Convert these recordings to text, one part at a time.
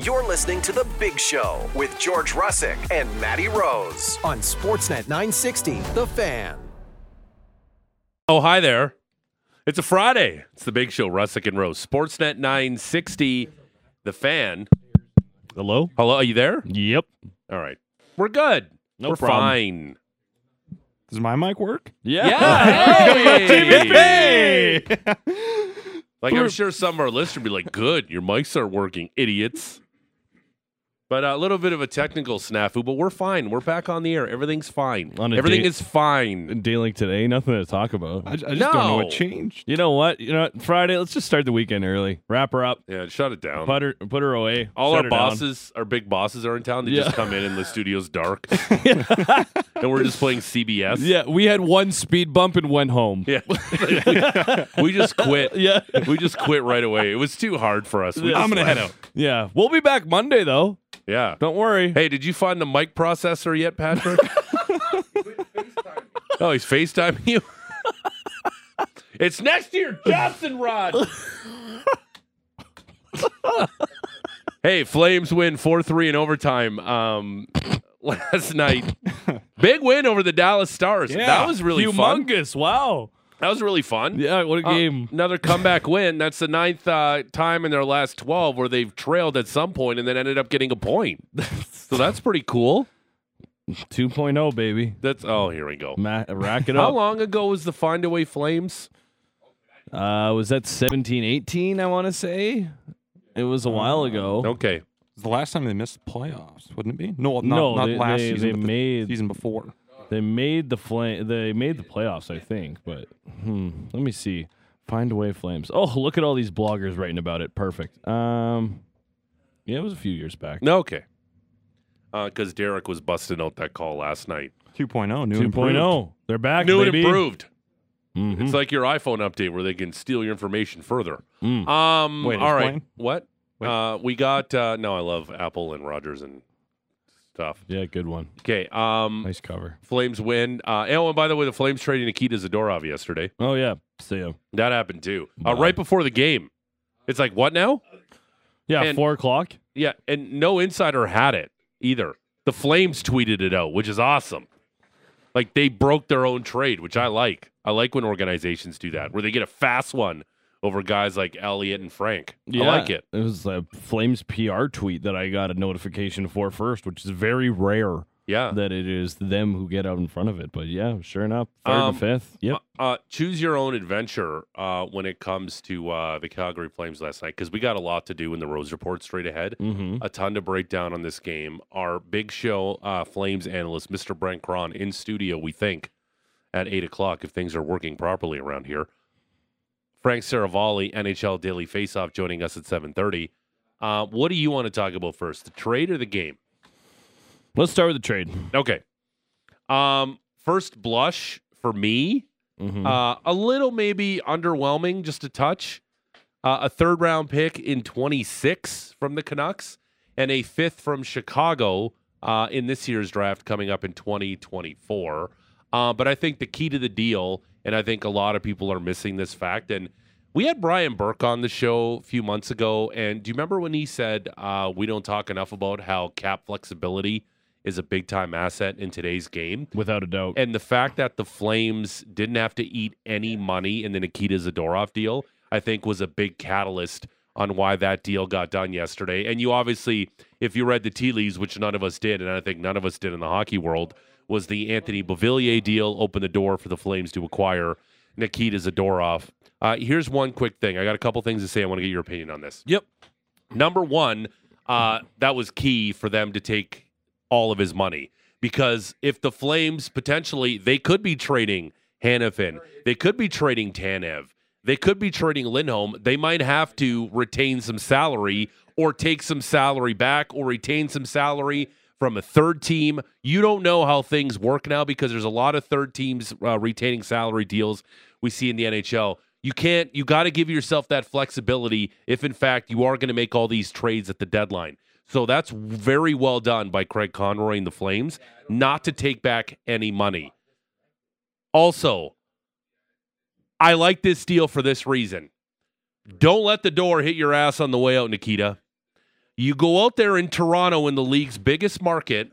You're listening to The Big Show with George Russick and Matty Rose on Sportsnet 960, The Fan. Oh, hi there. It's a Friday. It's the big show, Russick and Rose. Sportsnet 960, the fan. Hello? Hello, are you there? Yep. All right. We're good. No We're problem. fine. Does my mic work? Yeah. hey! Hey! Like, I'm sure some of our listeners would be like, good, your mics are working, idiots. But a little bit of a technical snafu, but we're fine. We're back on the air. Everything's fine. On a Everything date- is fine. Day like today, nothing to talk about. I, I just don't know what changed. You know what? You know what? Friday, let's just start the weekend early. Wrap her up. Yeah, shut it down. Put her, put her away. All shut our her down. bosses, our big bosses are in town. They Yeah. just come in and the studio's dark. and we're just playing CBS. Yeah, we had one speed bump and went home. Yeah. we just quit. Yeah. We just quit right away. It was too hard for us. We I'm gonna left. head out. Yeah. We'll be back Monday, though. Yeah. Don't worry. Hey, did you find the mic processor yet, Patrick? oh, he's FaceTiming you? it's next to your Johnson rod. hey, Flames win 4 3 in overtime um, last night. Big win over the Dallas Stars. Yeah. that was really fun. Humongous. Wow. That was really fun. Yeah, what a Uh, game. another comeback win. That's the ninth uh, time in their last 12 where they've trailed at some point and then ended up getting a point. so that's pretty cool. 2.0, baby. That's oh, here we go. Ma- rack it How long ago was the Find Away Flames? Uh, was that 17, 18, I want to say? It was a while ago. Okay. It's the last time they missed the playoffs, wouldn't it be? No, not, No, not they- last they- season. they but the made- season before. They made the flame. They made the playoffs, I think. But hmm, let me see. Find away flames. Oh, look at all these bloggers writing about it. Perfect. Um, yeah, it was a few years back. No, okay. Because Derek was busting out that call last night. 2.0, new 2.0. improved. They're back. New and baby. improved. Mhm. It's like your iPhone update where they can steal your information further. Mm. Um, Wait, all right. explain. What? Uh, we got. Uh, no, I love Apple and Rogers and stuff. Yeah, good one. Okay. Um, Nice cover. Flames win. Uh, oh, and by the way, the Flames traded Nikita Zadorov yesterday. Oh yeah, see ya. That happened too. Uh, right before the game. It's like, what now? Yeah, And- four o'clock. Yeah, and no insider had it either. The Flames tweeted it out, which is awesome. Like they broke their own trade, which I like. I like when organizations do that, where they get a fast one over guys like Elliotte and Frank. Yeah, I like it. It was a Flames PR tweet that I got a notification for first, which is very rare Yeah. that it is them who get out in front of it. But yeah, sure enough, third Um, and fifth. Yep. Uh, uh, choose your own adventure uh, when it comes to uh, the Calgary Flames last night because we got a lot to do in the Rose Report straight ahead. mm-hmm. A ton to break down on this game. Our big show uh, Flames analyst, Mr. Brent Krahn, in studio, we think, at 8 o'clock if things are working properly around here. Frank Seravalli, NHL Daily Faceoff, joining us at 7.30. Uh, what do you want to talk about first, the trade or the game? Let's start with the trade. Okay. Um, first blush for me, Mhm. uh, a little maybe underwhelming, just a touch. Uh, a third round pick in 26 from the Canucks and a fifth from Chicago uh, in this year's draft coming up in 2024. Uh, but I think the key to the deal, and I think a lot of people are missing this fact, and we had Brian Burke on the show a few months ago, and do you remember when he said uh, we don't talk enough about how cap flexibility is a big time asset in today's game? Without a doubt. And the fact that the Flames didn't have to eat any money in the Nikita Zadorov deal, I think was a big catalyst on why that deal got done yesterday. And you obviously, if you read the tea leaves, which none of us did, and I think none of us did in the hockey world, was the Anthony Beauvillier deal opened the door for the Flames to acquire Nikita Zadorov. Uh, here's one quick thing. I got a couple things to say. I want to get your opinion on this. Yep. Number one, uh, that was key for them to take all of his money because if the Flames potentially they could be trading Hanifin, they could be trading Tanev, they could be trading Lindholm. They might have to retain some salary or take some salary back or retain some salary from a third team. You don't know how things work now because there's a lot of third teams uh, retaining salary deals we see in the NHL. You can't, you got to give yourself that flexibility if, in fact, you are going to make all these trades at the deadline. So that's very well done by Craig Conroy and the Flames not to take back any money. Also, I like this deal for this reason. Don't let the door hit your ass on the way out, Nikita. You go out there in Toronto in the league's biggest market,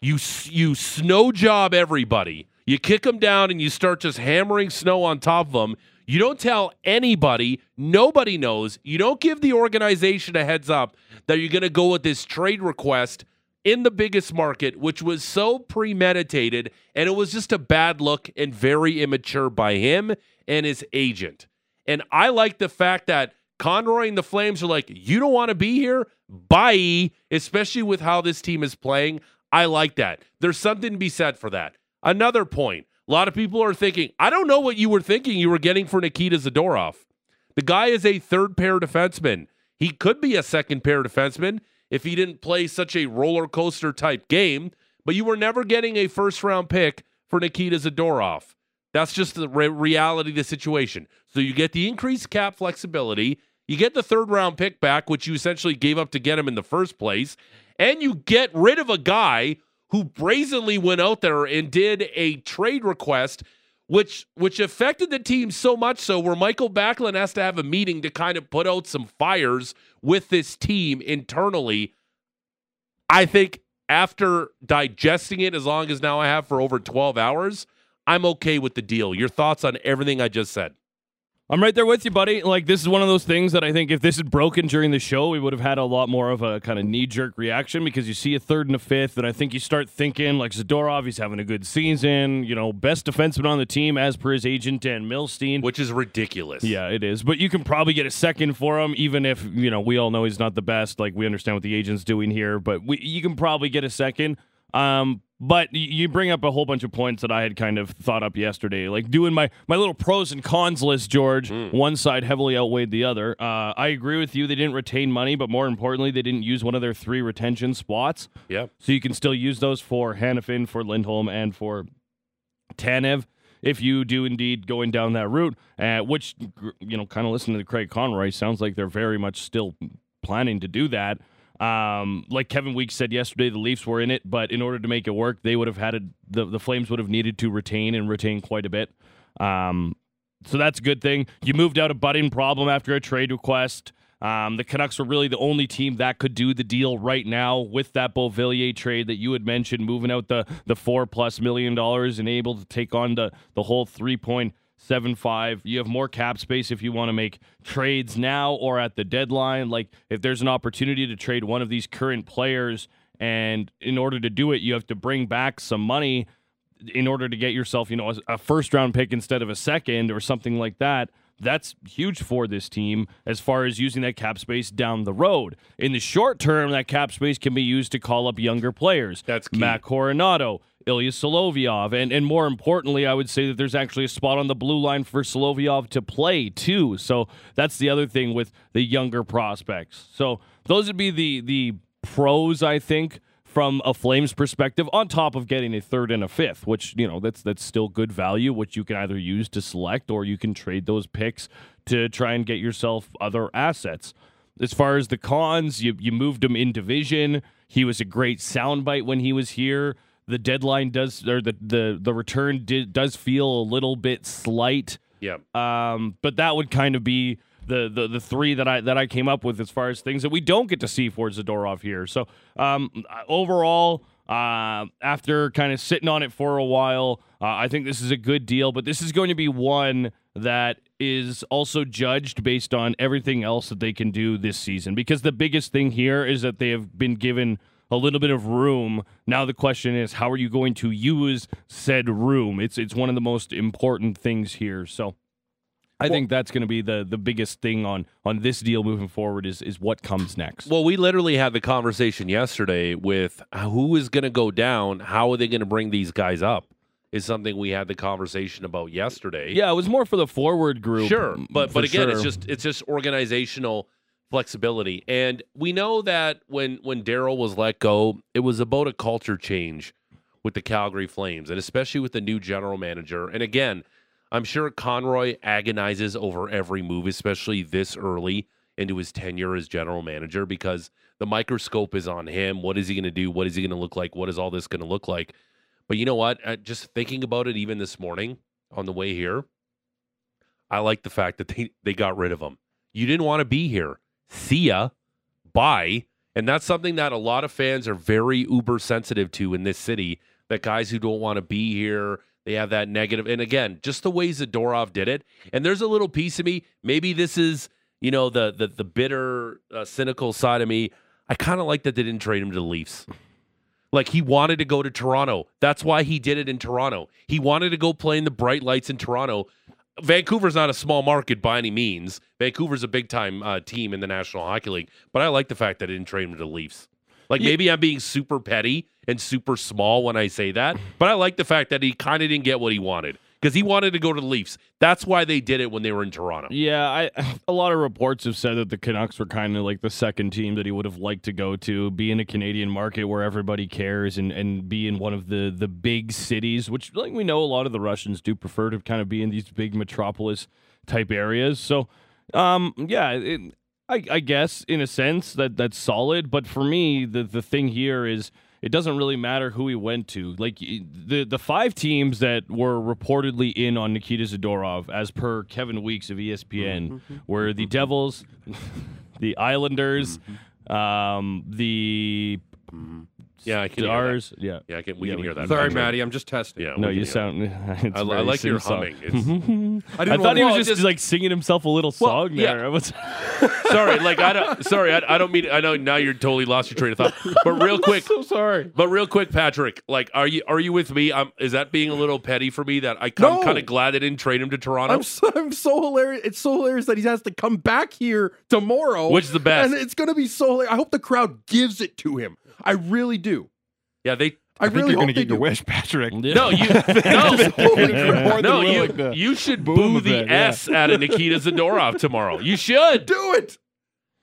you you snow job everybody. You kick them down and you start just hammering snow on top of them. You don't tell anybody, nobody knows. You don't give the organization a heads up that you're going to go with this trade request in the biggest market, which was so premeditated, and it was just a bad look and very immature by him and his agent. And I like the fact that Conroy and the Flames are like, you don't want to be here? Bye. Especially with how this team is playing. I like that. There's something to be said for that. Another point a lot of people are thinking, I don't know what you were thinking you were getting for Nikita Zadorov. The guy is a third pair defenseman. He could be a second pair defenseman if he didn't play such a roller coaster type game, but you were never getting a first round pick for Nikita Zadorov. That's just the re- reality of the situation. So you get the increased cap flexibility, you get the third round pick back, which you essentially gave up to get him in the first place, and you get rid of a guy who brazenly went out there and did a trade request which which affected the team so much so where Mikael Backlund has to have a meeting to kind of put out some fires with this team internally. I think after digesting it as long as now I have for over 12 hours, I'm okay with the deal. Your thoughts on everything I just said? I'm right there with you, buddy. Like this is one of those things that I think if this had broken during the show, we would have had a lot more of a kind of knee jerk reaction because you see a third and a fifth, and I think you start thinking like Zadorov, he's having a good season, you know, best defenseman on the team as per his agent Dan Milstein. Which is ridiculous. Yeah, it is. But you can probably get a second for him, even if you know we all know he's not the best. Like we understand what the agent's doing here, but we, you can probably get a second. Um, but you bring up a whole bunch of points that I had kind of thought up yesterday, like doing my my little pros and cons list. George, Mm. one side heavily outweighed the other. Uh, I agree with you. They didn't retain money, but more importantly, they didn't use one of their three retention spots. Yep. So you can still use those for Hanifin, for Lindholm, and for Tanev if you do indeed going down that route, uh, which, you know, kind of listening to Craig Conroy, sounds like they're very much still planning to do that. Um, like Kevin Weeks said yesterday, the Leafs were in it, but in order to make it work, they would have had it, the, the Flames would have needed to retain and retain quite a bit. Um, so that's a good thing. You moved out a budding problem after a trade request. Um, the Canucks were really the only team that could do the deal right now with that Beauvillier trade that you had mentioned, moving out the the four plus million dollars and able to take on the the whole three point seven five. You have more cap space if you want to make trades now or at the deadline. Like if there's an opportunity to trade one of these current players, and in order to do it, you have to bring back some money in order to get yourself, you know, a, a first round pick instead of a second or something like that. That's huge for this team as far as using that cap space down the road. In the short term, that cap space can be used to call up younger players. That's key. Matt Coronato, Ilya Solovyov, and and more importantly, I would say that there's actually a spot on the blue line for Solovyov to play too. So that's the other thing with the younger prospects. So those would be the the pros, I think, from a Flames perspective. On top of getting a third and a fifth, which you know that's that's still good value, which you can either use to select or you can trade those picks to try and get yourself other assets. As far as the cons, you you moved him in division. He was a great soundbite when he was here. The deadline does, or the the the return did, does feel a little bit slight. Yep. Um, but that would kind of be the, the the three that I that I came up with as far as things that we don't get to see for Zadorov here. So um, overall, uh, after kind of sitting on it for a while, uh, I think this is a good deal. But this is going to be one that is also judged based on everything else that they can do this season. Because the biggest thing here is that they have been given a little bit of room. Now the question is, how are you going to use said room? It's it's one of the most important things here. So I think that's going to be the the biggest thing on on this deal moving forward is is what comes next. Well, we literally had the conversation yesterday with uh, who is going to go down. How are they going to bring these guys up? Is something we had the conversation about yesterday. yeah, it was more for the forward group. Sure, but but again, it's just it's just organizational flexibility, and we know that when when Daryl was let go, it was about a culture change with the Calgary Flames, and especially with the new general manager. And again, I'm sure Conroy agonizes over every move, especially this early into his tenure as general manager, because the microscope is on him. What is he going to do? What is he going to look like? What is all this going to look like? But you know what? Uh, just thinking about it, even this morning on the way here, I like the fact that they, they got rid of him. You didn't want to be here. See ya. Bye. And that's something that a lot of fans are very uber sensitive to in this city. That guys who don't want to be here, they have that negative. And again, just the way Zadorov did it. And there's a little piece of me. Maybe this is you know the the the bitter, uh, cynical side of me. I kind of like that they didn't trade him to the Leafs. Like he wanted to go to Toronto. That's why he did it in Toronto. He wanted to go play in the bright lights in Toronto. Vancouver's not a small market by any means. Vancouver's a big time uh, team in the National Hockey League, but I like the fact that I didn't trade him to the Leafs. Like Yeah. maybe I'm being super petty and super small when I say that, but I like the fact that he kind of didn't get what he wanted because he wanted to go to the Leafs. That's why they did it when they were in Toronto. Yeah, I a lot of reports have said that the Canucks were kind of like the second team that he would have liked to go to, be in a Canadian market where everybody cares and, and be in one of the the big cities, which like we know a lot of the Russians do prefer to kind of be in these big metropolis type areas. So, um, yeah, it, I, I guess in a sense that that's solid, but for me, the the thing here is it doesn't really matter who he went to. Like the the five teams that were reportedly in on Nikita Zadorov, as per Kevin Weeks of ESPN, mm-hmm. were the Devils, the Islanders, mm-hmm. um, the mm-hmm. Yeah, I can hear that. Yeah. Yeah, I can, we Yeah, can we- hear that. Sorry, Patrick. Maddie. I'm just testing. Yeah, No, you sound. it's I, I like your sing-song. humming. It's, I, I didn't thought he want- was just, just- like singing himself a little Well, song yeah. there. I was, sorry, like I don't. Sorry, I, I don't mean. I know now you're totally lost your train of thought. But real quick, so sorry. but real quick, Patrick, like, are you are you with me? Um, is that being a little petty for me? That I, No. I'm kind of glad they didn't trade him to Toronto. I'm so, I'm so hilarious. It's so hilarious that he has to come back here tomorrow. Which is the best? And it's going to be so hilarious. I hope the crowd gives it to him. I really do. yeah, they. I, I, think really you're hope gonna they get your wish, Patrick. No, you. No, crap. More than no, you. willing to You should boo a the bit, yeah. s out of Nikita Zadorov tomorrow. You should. Do it.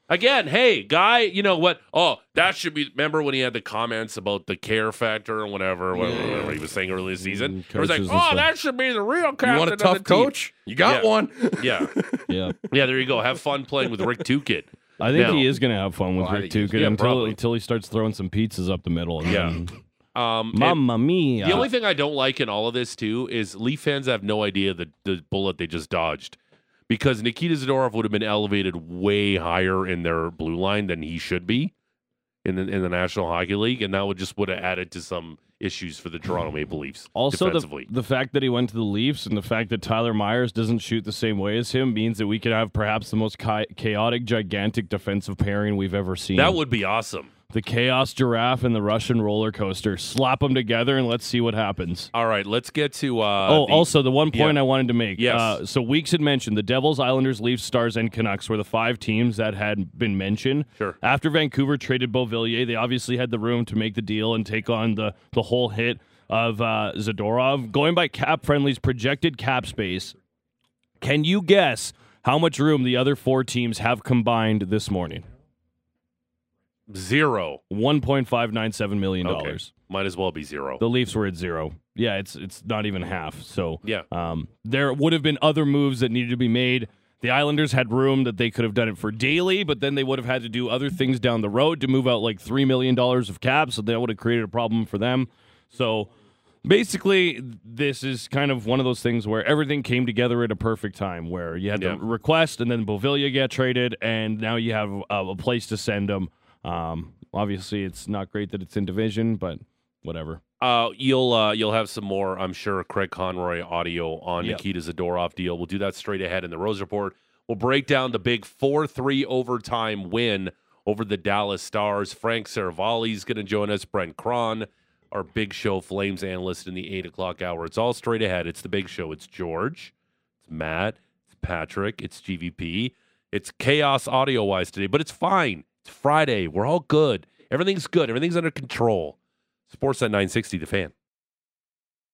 Again, hey, guy, you know what? Oh, that should be. Remember when he had the comments about the care factor and whatever, whatever, whatever he was saying earlier this season? Mm, It was like, oh, that should be the real captain. You want a of the tough team." coach? You got Yeah. one. Yeah, yeah. yeah. There you go. Have fun playing with Rick Tocchet. I think No. he is going to have fun with Well, I Rick think Tocchet yeah, until probably. until he starts throwing some pizzas up the middle. And Yeah. then, Um, and Mamma mia! the only thing I don't like in all of this too is Leaf fans have no idea the the bullet they just dodged. Because Nikita Zadorov would have been elevated way higher in their blue line than he should be in the in the National Hockey League, and that would just would have added to some issues for the Toronto Maple Leafs also, the, the fact that he went to the Leafs and the fact that Tyler Myers doesn't shoot the same way as him means that we could have perhaps the most chaotic, gigantic defensive pairing we've ever seen. that would be awesome. The Chaos Giraffe and the Russian roller coaster. Slap them together and let's see what happens. All right, let's get to. Uh, oh, the- also the one point yeah. I wanted to make. Yes. Uh, so Weeks had mentioned the Devils, Islanders, Leafs, Stars, and Canucks were the five teams that had been mentioned. Sure. After Vancouver traded Beauvillier, they obviously had the room to make the deal and take on the the whole hit of uh, Zadorov. Going by Cap Friendly's projected cap space, can you guess how much room the other four teams have combined this morning? Zero. One point five nine seven million dollars. might as well be zero. The Leafs were at zero. Yeah, it's it's not even half. So Yeah. um, there would have been other moves that needed to be made. The Islanders had room that they could have done it for daily, but then they would have had to do other things down the road to move out like three million dollars of cap, so that would have created a problem for them. So basically, this is kind of one of those things where everything came together at a perfect time, where you had Yeah. the request, and then Beauvillier get traded, and now you have a, a place to send them. Um, obviously, it's not great that it's in division, but whatever. Uh, you'll uh, you'll have some more, I'm sure, Craig Conroy audio on Yep. Nikita Zadorov deal. We'll do that straight ahead in the Rose Report. We'll break down the big four three overtime win over the Dallas Stars. Frank Seravalli's going to join us. Brent Krahn, our Big Show Flames analyst in the eight o'clock hour. It's all straight ahead. It's the Big Show. It's George. It's Matt. It's Patrick. It's GVP. It's chaos audio wise today, but it's fine. It's Friday. We're all good. Everything's good. Everything's under control. Sportsnet 960, the fan.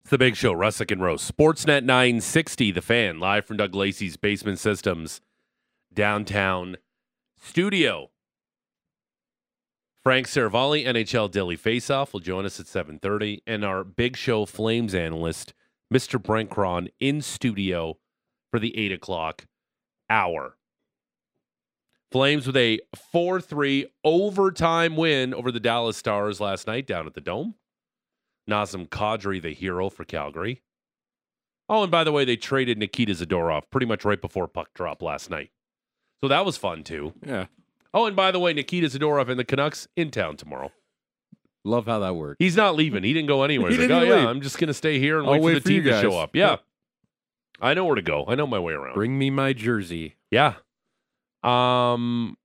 It's the big show, Russick and Rose. Sportsnet 960, the fan, live from Doug Lacey's Basement Systems downtown studio. Frank Seravalli, NHL Daily Faceoff, will join us at 7.30. And our big show Flames analyst, Mr. Brent Krahn, in studio for the 8 o'clock hour. Flames with a 4 3 overtime win over the Dallas Stars last night down at the Dome. Nazem Kadri, the hero for Calgary. Oh, and by the way, they traded Nikita Zadorov pretty much right before puck drop last night. So that was fun too. Yeah. Oh, and by the way, Nikita Zadorov and the Canucks in town tomorrow. Love how that worked. He's not leaving. He didn't go anywhere. He He's like, didn't oh, yeah, leave. I'm just going to stay here and I'll wait, wait for the for team to show up. Yeah. Yep. I know where to go. I know my way around. Bring me my jersey. Yeah. Um,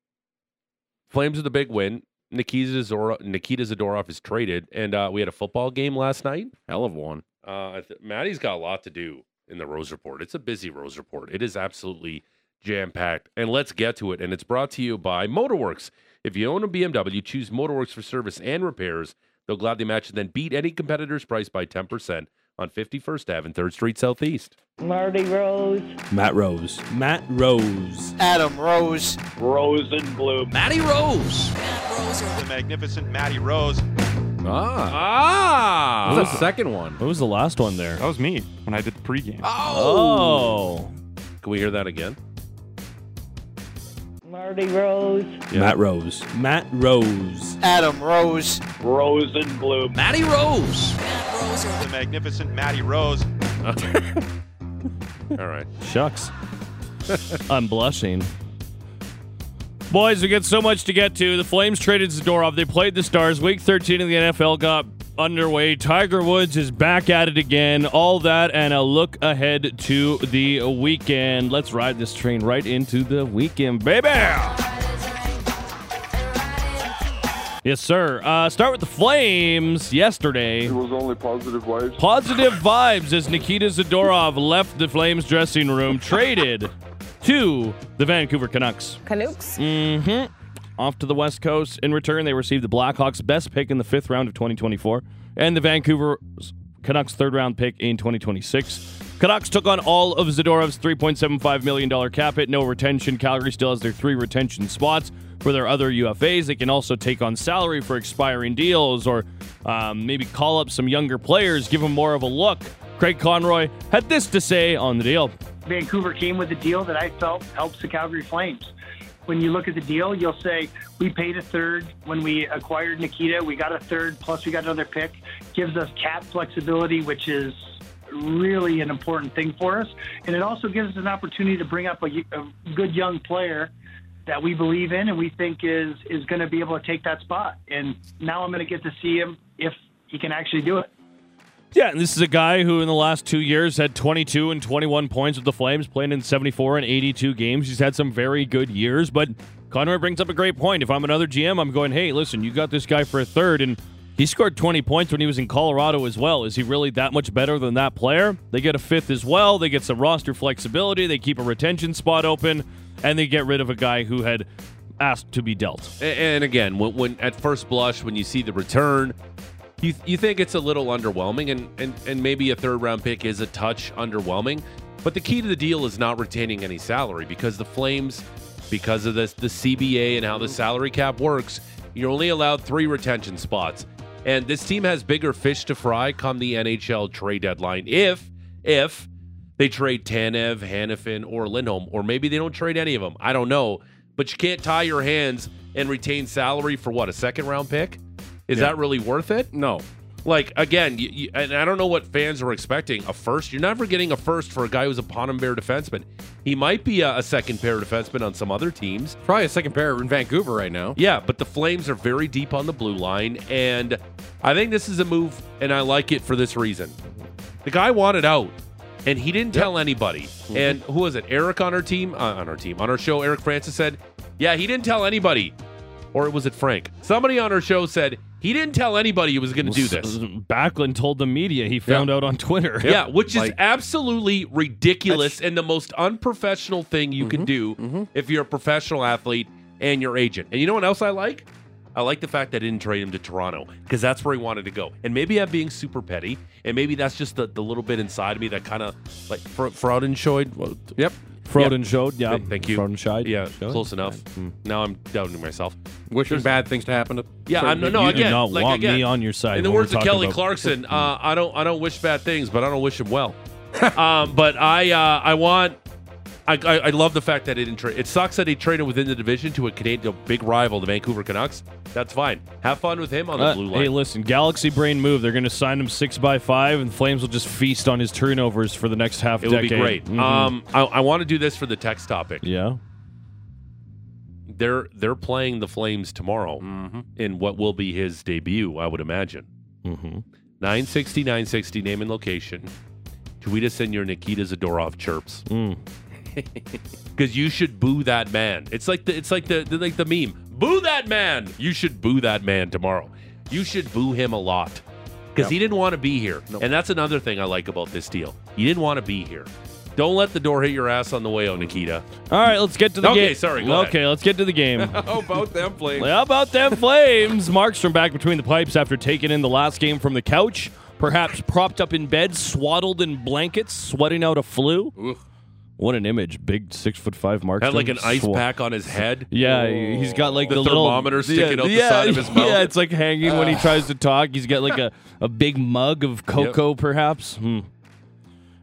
Flames are the big win. Nikita Zadorov, Nikita Zadorov is traded, and uh, we had a football game last night. Hell of one. Uh, I th- Maddie's got a lot to do in the Rose Report. It's a busy Rose Report. It is absolutely jam packed. And let's get to it. And it's brought to you by Motorworks. If you own a BMW, choose Motorworks for service and repairs. They'll gladly match and then beat any competitor's price by 10% on 51st Ave and 3rd Street Southeast. Marty Rose. Matt Rose. Matt Rose. Adam Rose. Matty Rose. Matt Rose. the magnificent Matty Rose. Ah. Ah! That's the second one. What was the last one there? That was me when I did the pregame. Oh. Can we hear that again? Marty Rose. Matt Rose. Matt Rose. Adam Rose. Matty Rose. Matt Rose. The magnificent Matty Rose. All right. Shucks. I'm blushing. Boys, we got so much to get to. The Flames traded Zadorov. They played the Stars. Week 13 of the NFL got underway. Tiger Woods is back at it again. All that and a look ahead to the weekend. Let's ride this train right into the weekend, baby. Yes, sir. Uh, start with the Flames yesterday. It was only positive vibes. Positive vibes as Nikita Zadorov left the Flames dressing room, traded to the Vancouver Canucks. Canucks. Mm-hmm. Off to the West Coast. In return, they received the Blackhawks' best pick in the fifth round of 2024 and the Vancouver Canucks' third round pick in 2026. Canucks took on all of Zadorov's $3.75 million cap hit. No retention. Calgary still has their three retention spots for their other UFAs. They can also take on salary for expiring deals or um, maybe call up some younger players, give them more of a look. Craig Conroy had this to say on the deal. Vancouver came with a deal that I felt helps the Calgary Flames. When you look at the deal, you'll say we paid a third when we acquired Nikita. We got a third plus we got another pick. Gives us cap flexibility, which is really an important thing for us. And it also gives us an opportunity to bring up a, a good young player that we believe in and we think is is going to be able to take that spot. And now I'm going to get to see him if he can actually do it. Yeah, and this is a guy who in the last two years had 22 and 21 points with the Flames, playing in 74 and 82 games. He's had some very good years, but Conroy brings up a great point. If I'm another GM, I'm going, hey, listen, you got this guy for a third, and he scored 20 points when he was in Colorado as well. Is he really that much better than that player? They get a fifth as well. They get some roster flexibility. They keep a retention spot open, and they get rid of a guy who had asked to be dealt. And again, when, when at first blush, when you see the return, you you think it's a little underwhelming, and and and maybe a third round pick is a touch underwhelming. But the key to the deal is not retaining any salary because the Flames, because of this the CBA and how the salary cap works, you're only allowed three retention spots, and this team has bigger fish to fry come the NHL trade deadline. If if they trade Tanev, Hanifin, or Lindholm, or maybe they don't trade any of them. I don't know. But you can't tie your hands and retain salary for what, a second round pick? Is that really worth it? No. Like, again, you, you, and I don't know what fans were expecting. A first? You're never getting a first for a guy who's a bottom pair defenseman. He might be a, a second pair defenseman on some other teams. Probably a second pair in Vancouver right now. Yeah, but the Flames are very deep on the blue line, and I think this is a move, and I like it for this reason. The guy wanted out, and he didn't tell anybody. And who was it? Eric on our team, uh, on our team, on our show. Eric Francis said, "Yeah, he didn't tell anybody." Or was it Frank? Somebody on our show said he didn't tell anybody he was going to do this. Backlund told the media he found out on Twitter. Yeah, which is absolutely ridiculous and the most unprofessional thing you can do Mm-hmm. if you're a professional athlete and your agent. And you know what else I like? I like the fact that I didn't trade him to Toronto because that's where he wanted to go. And maybe I'm being super petty, and maybe that's just the, the little bit inside of me that kind of like Fro- Fraudenscheid. Well, Yep. Froden showed. Yeah. Th- thank you. Freudenscheid. Yeah, Showed. close enough. Hmm. Now I'm doubting myself. Wishing bad things to happen to. Yeah, I'm, no, no. you again, do not like, want again, me on your side. In the words of Kelly about- Clarkson, uh, I don't I don't wish bad things, but I don't wish them well. um, but I uh, I want I, I, I love the fact that it didn't trade. It sucks that he traded within the division to a Canadian big rival, the Vancouver Canucks. That's fine. Have fun with him on the Uh, blue line. hey, listen, Galaxy Brain move. They're going to sign him six by five, and Flames will just feast on his turnovers for the next half it would decade. be great. Mhm. Um, I, I want to do this for the text topic. yeah. they're they're playing the Flames tomorrow Mm-hmm. in what will be his debut, I would imagine. Mm-hmm. 960 960 name and location. Tweet us in your Nikita Zadorov chirps. Mm. Because you should boo that man. It's like the it's like the, the like the meme. Boo that man. You should boo that man tomorrow. You should boo him a lot. Because he didn't want to be here. And that's another thing I like about this deal. He didn't want to be here. Don't let the door hit your ass on the way out, Nikita. All right, let's get to the Okay, game. sorry, go okay, let's get to the game. How about them flames? How about them flames? Markstrom back between the pipes after taking in the last game from the couch, perhaps propped up in bed, swaddled in blankets, sweating out a flu. What an image! Big six foot five Markstrom. Had like an ice pack on his head. Yeah, he's got like The the, little thermometer sticking out the yeah, side of his mouth. Yeah, it's like hanging when he tries to talk. He's got like a, a big mug of cocoa, perhaps. Hmm.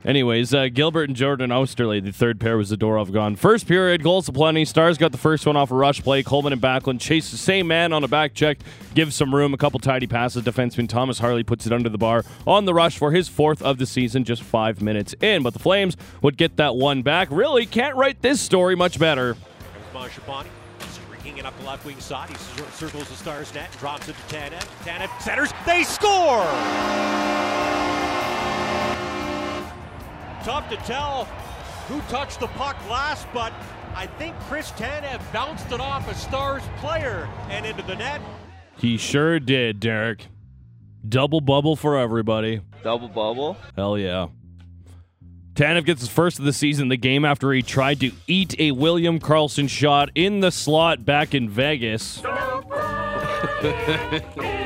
Anyways, uh, Gilbert and Jordan Oesterle, the third pair was Zadorov gone. First period, goals aplenty. Stars got the first one off a rush play. Coleman and Backlund chase the same man on a back check, gives some room. A couple tidy passes. Defenseman Thomas Harley puts it under the bar on the rush for his fourth of the season, just five minutes in. But the Flames would get that one back. Really can't write this story much better. Streaking it up the left wing side. He circles the Stars net, drops it to Tanev. Tanev centers. They score! Tough to tell who touched the puck last, but I think Chris Tanev bounced it off a Stars player and into the net. He sure did, Derek. Double bubble for everybody. Double bubble? Hell yeah. Tanev gets his first of the season, the game after he tried to eat a William Karlsson shot in the slot back in Vegas.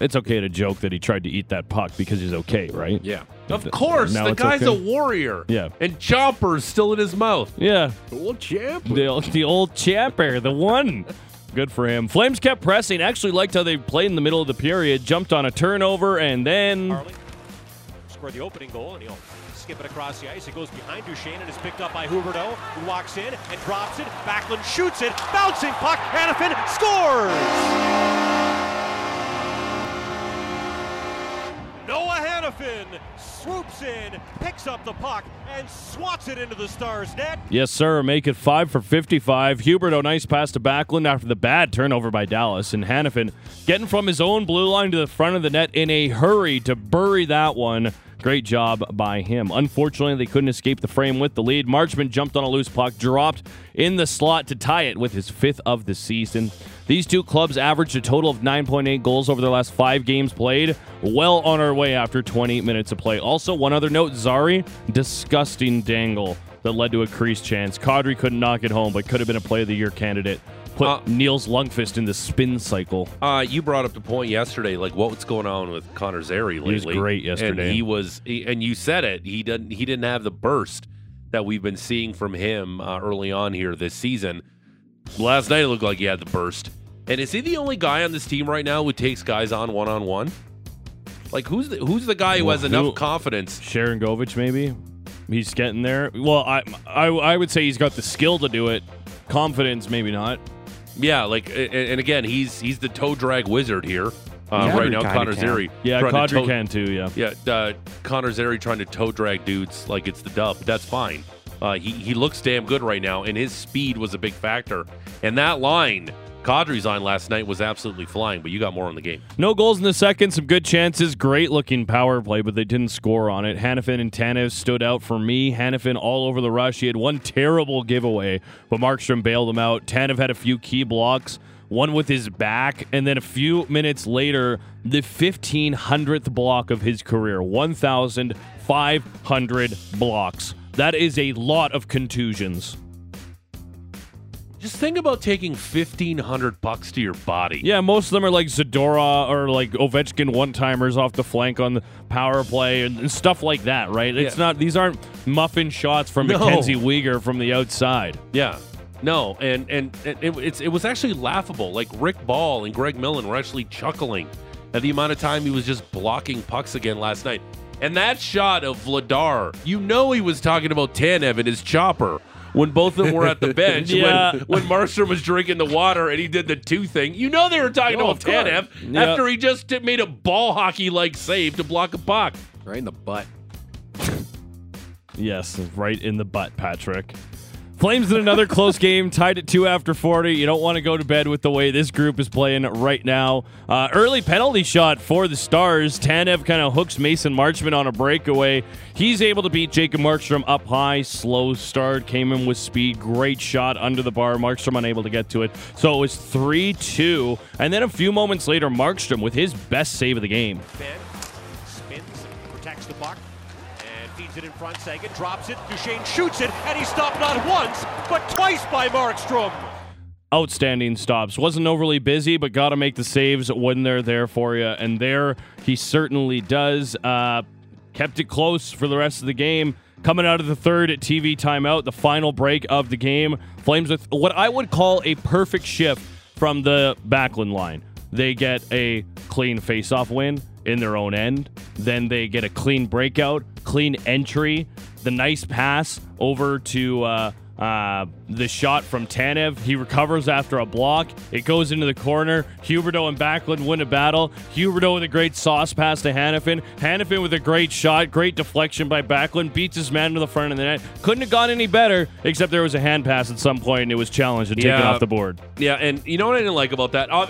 It's okay to joke that he tried to eat that puck because he's okay, right? Yeah. Of course, Now the it's guy's okay? a warrior. Yeah. And Chomper's still in his mouth. Yeah. Old champ. The, old- the old champer, the one. Good for him. Flames kept pressing. Actually liked how they played in the middle of the period. Jumped on a turnover and then Harley scored the opening goal, and he'll skip it across the ice. It goes behind Duchene and is picked up by Huberdeau, who walks in and drops it. Backlund shoots it. Bouncing puck. Hanifin scores! Hanifin swoops in, picks up the puck, and swats it into the Stars' net. Yes, sir. Make it five for 55. Hubert, a nice pass to Backlund after the bad turnover by Dallas. And Hanifin getting from his own blue line to the front of the net in a hurry to bury that one. Great job by him. Unfortunately, they couldn't escape the frame with the lead. Marchment jumped on a loose puck, dropped in the slot to tie it with his fifth of the season. These two clubs averaged a total of 9.8 goals over their last five games played. Well on our way after 20 minutes of play. Also, one other note Zary, disgusting dangle that led to a crease chance. Kadri couldn't knock it home, but could have been a play of the year candidate. Put Uh, Nils Lundkvist in the spin cycle. Uh, you brought up the point yesterday, like what's going on with Connor Zary lately. He was great yesterday. and he was, and you said it. He didn't, he didn't have the burst that we've been seeing from him uh, early on here this season. Last night it looked like he had the burst. And is he the only guy on this team right now who takes guys on one on one? Like who's the who's the guy who has Well, enough who- confidence? Sharangovich, maybe. He's getting there. Well, I, I I would say he's got the skill to do it. Confidence, maybe not. Yeah, like and, and again, he's he's the toe drag wizard here uh, Yeah, right now. kinda Connor can. Zary, Yeah, trying to toe- can too. Yeah. Yeah, uh, Connor Zary trying to toe drag dudes like it's the dub. That's fine. Uh, he he looks damn good right now, and his speed was a big factor. And that line, Kadri's line last night was absolutely flying. But you got more on the game. No goals in the second, some good chances, great looking power play, but they didn't score on it. Hanifin and Tanev stood out for me. Hanifin all over the rush. He had one terrible giveaway, but Markstrom bailed him out. Tanev had a few key blocks, one with his back, and then a few minutes later, the 1500th block of his career 1,500 blocks. That is a lot of contusions. Just think about taking fifteen hundred bucks to your body. Yeah, most of them are like Zadora or like Ovechkin one timers off the flank on the power play and, and stuff like that, right? It's Yeah. not these aren't muffin shots from No. Mackenzie Weegar from the outside. Yeah. No, and and, and it, it's it was actually laughable. Like Rick Ball and Greg Millen were actually chuckling at the amount of time he was just blocking pucks again last night. And that shot of Vladar, you know he was talking about Tanev and his chopper when both of them were at the bench. Yeah. When when Markstrom was drinking the water and he did the two thing, you know they were talking Oh, about of. Tanev Yeah. after he just made a ball hockey like save to block a puck. Right in the butt. Yes, right in the butt, Patrick. Flames in another close game, tied at two after 40. You don't want to go to bed with the way this group is playing right now. Uh, early penalty shot for the Stars. Tanev kind of hooks Mason Marchment on a breakaway. He's able to beat Jacob Markstrom up high. Slow start, came in with speed. Great shot under the bar. Markstrom unable to get to it. So it was 3 2. And then a few moments later, Markstrom with his best save of the game. Spins, protects the puck, it in front. Seguin drops it. Duchene shoots it, and he's stopped not once, but twice by Markstrom. outstanding stops. Wasn't overly busy, but got to make the saves when they're there for you. And there he certainly does. Uh, kept it close for the rest of the game. Coming out of the third at TV timeout, the final break of the game. Flames with what I would call a perfect shift from the Backlund line. They get a clean face-off win in their own end. Then they get a clean breakout, clean entry, the nice pass over to uh, uh, the shot from Tanev. He recovers after a block. It goes into the corner. Huberdeau and Backlund win a battle. Huberdeau with a great sauce pass to Hanifin. Hanifin with a great shot. Great deflection by Backlund. Beats his man to the front of the net. Couldn't have gone any better, except there was a hand pass at some point and it was challenged and taken off the board. Yeah, and you know what I didn't like about that? Uh,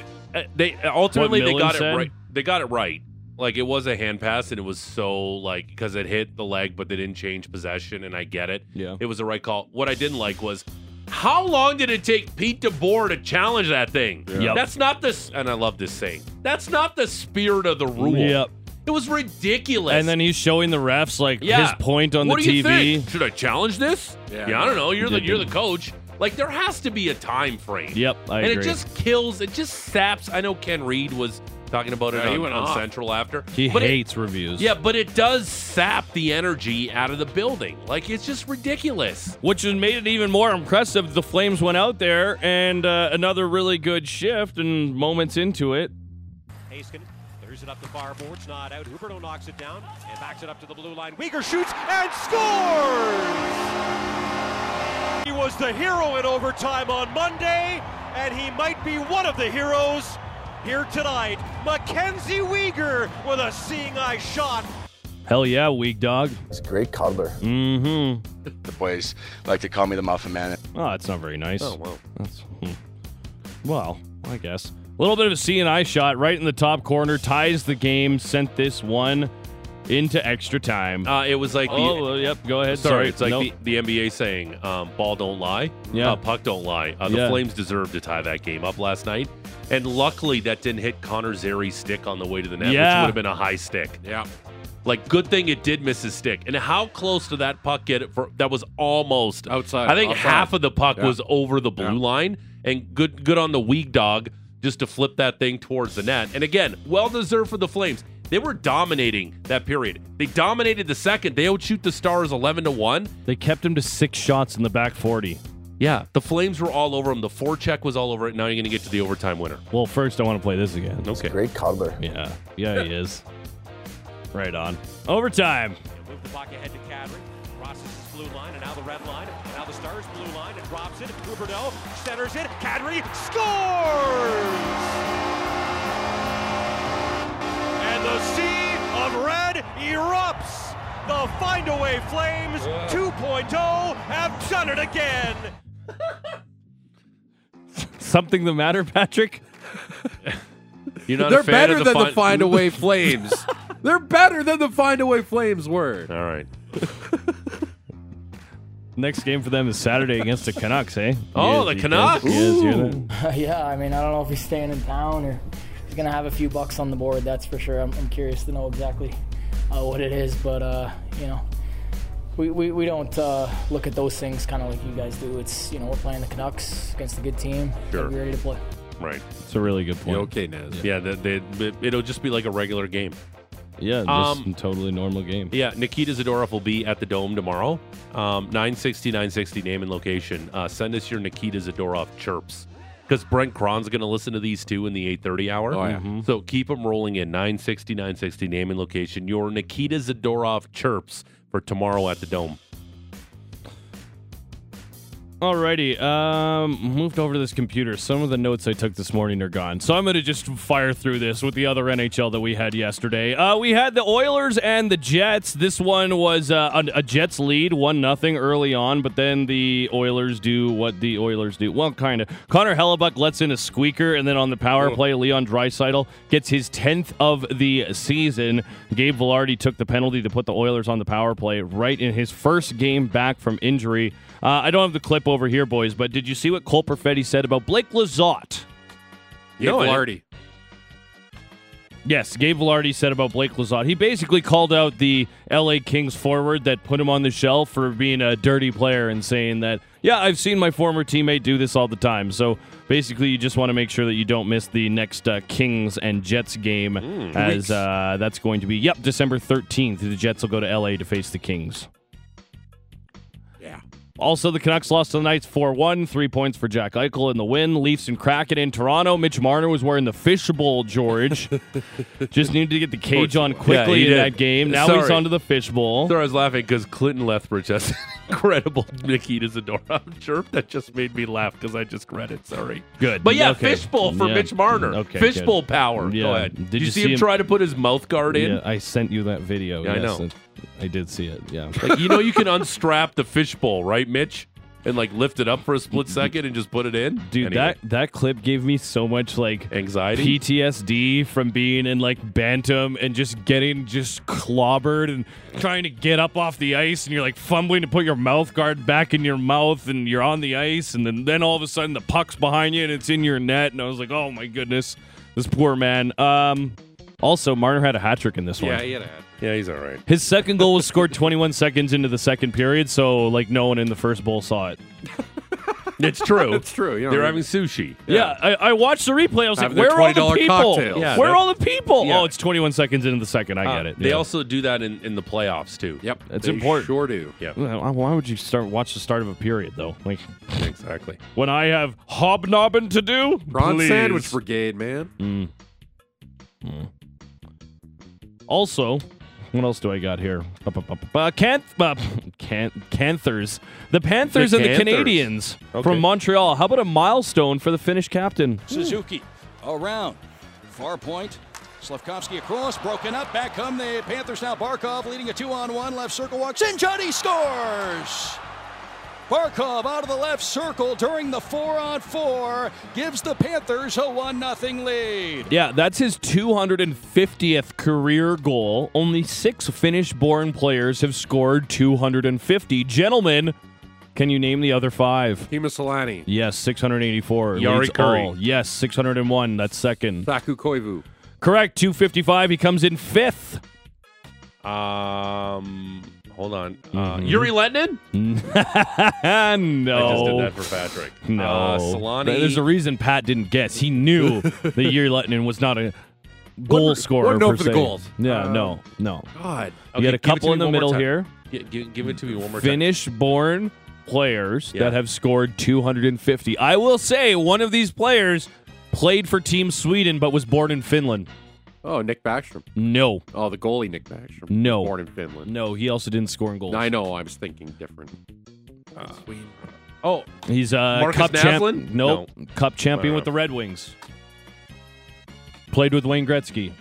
they ultimately they got said? it right. They got it right. Like it was a hand pass, and it was so like because it hit the leg, but they didn't change possession, and I get it. Yeah. it was the right call. What I didn't like was how long did it take Pete DeBoer to challenge that thing? Yep. That's not this, and I love this saying. That's not the spirit of the rule. Yep. It was ridiculous. And then he's showing the refs like Yeah. his point on what the do you TV. think? Should I challenge this? Yeah, I don't know. You're the you're the coach. Like there has to be a time frame. Yep, I and agree. it just kills. It just saps. I know Ken Reid was talking about it Yeah, he on, went on. Central after. He but it- hates reviews. yeah, but it does sap the energy out of the building. Like it's just ridiculous. which has made it even more impressive. The Flames went out there and uh, another really good shift and moments into it. Haskin clears it up the far boards, not out. Huberdeau knocks it down and backs it up to the blue line. Weegar shoots and scores! He was the hero in overtime on Monday, and he might be one of the heroes here tonight. Mackenzie Weegar with a seeing eye shot. Hell yeah, weak dog. He's a great cuddler. Mm-hmm. The boys like to call me the Muffin Man. Oh, that's not very nice. Oh well. That's hmm. well, I guess. A little bit of a C and I shot right in the top corner, ties the game, sent this one into extra time. Uh, it was like the, oh, yep. Go ahead. Sorry, Sorry, it's like Nope. the, the NBA saying, um, "Ball don't lie, Yeah. uh, puck don't lie." Uh, the Yeah. Flames deserved to tie that game up last night, and luckily that didn't hit Connor Zary's stick on the way to the net, which Yeah. would have been a high stick. Yeah. Like, good thing it did miss his stick. And how close to that puck get it for? That was almost Outside, I think outside. half of the puck Yeah. was over the blue Yeah. line, and good, good on the weak dog just to flip that thing towards the net. And again, well deserved for the Flames. They were dominating that period. They dominated the second. They outshoot the Stars eleven to one. They kept him to six shots in the back 40. Yeah, the Flames were all over him. The forecheck was all over it. Now you're going to get to the overtime winner. Well, first I want to play this again. Okay. Great cuddler. Yeah. Yeah, he is. Right on. Overtime. He'll move the puck ahead to Kadri. Crosses his blue line, and now the red line. And now the Stars blue line, and drops it. Huberdeau centers it. Kadri scores! And the sea of red erupts. The Findaway Flames 2.0 have done it again. Something the matter, Patrick? You're not They're a fan better of the than fin- the Find Away Flames. They're better than the Find Away Flames were. All right. Next game for them is Saturday against the Canucks, eh? Oh, You- the you Canucks? guys- you guys yeah, I mean, I don't know if he's staying in town or he's gonna have a few bucks on the board. That's for sure. I'm, I'm curious to know exactly uh, what it is, but uh, you know, we, we, we don't uh, look at those things kind of like you guys do. It's you know we're playing the Canucks against a good team. Sure. Gotta be ready to play. Right. It's a really good point. You okay, Naz? Yeah, they, they, it- it'll just be like a regular game. Yeah, just Um, a totally normal game. Yeah, Nikita Zadorov will be at the Dome tomorrow. Um, 960, 960 name and location. Uh, send us your Nikita Zadorov chirps. Because Brent Krahn's going to listen to these two in the 830 hour. Oh, yeah. Mhm. So keep them rolling in. 960, 960 name and location. Your Nikita Zadorov chirps for tomorrow at the Dome. Alrighty, um, moved over to this computer. Some of the notes I took this morning are gone, so I'm gonna just fire through this with the other NHL that we had yesterday. Uh, we had the Oilers and the Jets. This one was uh, a, a Jets lead, one nothing early on, but then the Oilers do what the Oilers do. Well, kind of. Connor Hellebuyck lets in a squeaker, and then on the power play, Leon Draisaitl gets his tenth of the season. Gabe Vilardi took the penalty to put the Oilers on the power play right in his first game back from injury. Uh, I don't have the clip over here, boys, but did you see what Cole Perfetti said about Blake Lizotte? Gabe No, Vilardi. Yes, Gabe Vilardi said about Blake Lizotte. He basically called out the LA Kings forward that put him on the shelf for being a dirty player and saying that, yeah, I've seen my former teammate do this all the time. So basically, you just want to make sure that you don't miss the next uh, Kings and Jets game, as uh, that's going to be, yep, December 13th. The Jets will go to LA to face the Kings. Yeah. Also, the Canucks lost to the Knights 4 1. Three points for Jack Eichel in the win. Leafs and Kraken in Toronto. Mitch Marner was wearing the fishbowl, George. Just needed to get the cage on quickly he in that game. Now he's Sorry. onto the fishbowl. Sorry, I was laughing because Clinton Lethbridge has incredible Nikita Zadorov. I'm sure that just made me laugh because I just read it. Sorry. Good. But yeah, Okay. fishbowl for Yeah. Mitch Marner. Mm, okay, fishbowl good. power. Yeah. Go ahead. Did Did, you, you see him, him- try to put his mouth guard in? Yeah, I sent you that video. Yeah, I know. it- I did see it. Yeah. Like, you know, you can unstrap the fishbowl, right, Mitch? And like lift it up for a split second and just put it in. Dude, Anyway, that that clip gave me so much like anxiety. PTSD from being in like Bantam and just getting just clobbered and trying to get up off the ice and you're like fumbling to put your mouth guard back in your mouth and you're on the ice and then, then all of a sudden the puck's behind you and it's in your net and I was like, oh my goodness, this poor man. Um, also, Marner had a hat trick in this one. Yeah, he had a hat. Yeah, he's all right. His second goal was scored 21 seconds into the second period, so like no one in the first bowl saw it. It's true. It's true. You know, They're having sushi. Yeah, I, I watched the replay. I was Having like, their where are all the $20 people? cocktails. Yeah, where are all the people? Yeah. Oh, it's 21 seconds into the second. I Uh, get it. They Yeah. also do that in, in the playoffs too. Yep. It's they important. Sure do. Yeah, Well, Why would you start watch the start of a period though? Like exactly. when I have hobnobbing to do, Ron please. Sandwich Brigade, man. Also, what else do I got here? Uh, Canth- uh, Can- Canthers. The Panthers The and the Canadiens Okay. from Montreal. How about a milestone for the Finnish captain? Suzuki around. Far point. Slavkovsky across, broken up. Back come the Panthers now. Barkov leading a two on one. Left circle walks in. Johnny scores. Barkov out of the left circle during the four on four gives the Panthers a 1 0 lead. Yeah, that's his 250th career goal. Only six Finnish born players have scored 250. Gentlemen, can you name the other five? Hima Selanne. Yes, 684. Jari Kurri. all. Yes, 601. That's second. Saku Koivu. Correct, 255. He comes in fifth. Um, hold on. Uh, Mhm. Yuri Letnin. no. I just did that for Patrick. No. Uh, Selanne. There's a reason Pat didn't guess. He knew that Yuri Lehtinen was not a goal Wasn't- scorer. known per for the goals. Yeah, Um, no, no. God. You got a give it to couple in the middle here. Gi- give, give it to me one more time. Finnish born players Yeah. that have scored 250. I will say one of these players played for Team Sweden but was born in Finland. Oh, Nick Backstrom. No. Oh, the goalie Nick Backstrom. No. Born in Finland. No, he also didn't score in goals. I know. I was thinking different. Uh, Sweden. Oh, He's uh, Marcus cup champ. Naslund? Nope. Cup champion with the Red Wings. Played with Wayne Gretzky.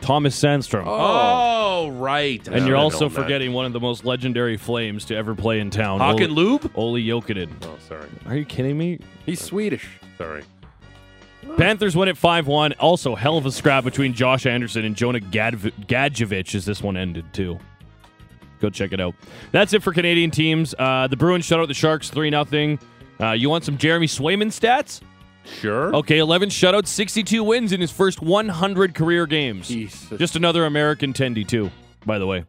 Thomas Sandstrom. Oh, right. And you're also know that. forgetting one of the most legendary Flames to ever play in town. Hawk Ole- and Lube? Olli Jokinen. Oh, sorry. Are you kidding me? He's Swedish. Sorry. Panthers win at 5 1. Also, hell of a scrap between Josh Anderson and Jonah Gadv- Gadjovich as this one ended, too. Go check it out. That's it for Canadian teams. Uh, the Bruins shut out the Sharks 3 0. Uh, you want some Jeremy Swayman stats? Sure. Okay, 11 shutouts, 62 wins in his first 100 career games. Jesus. Just another American tendy, too, by the way.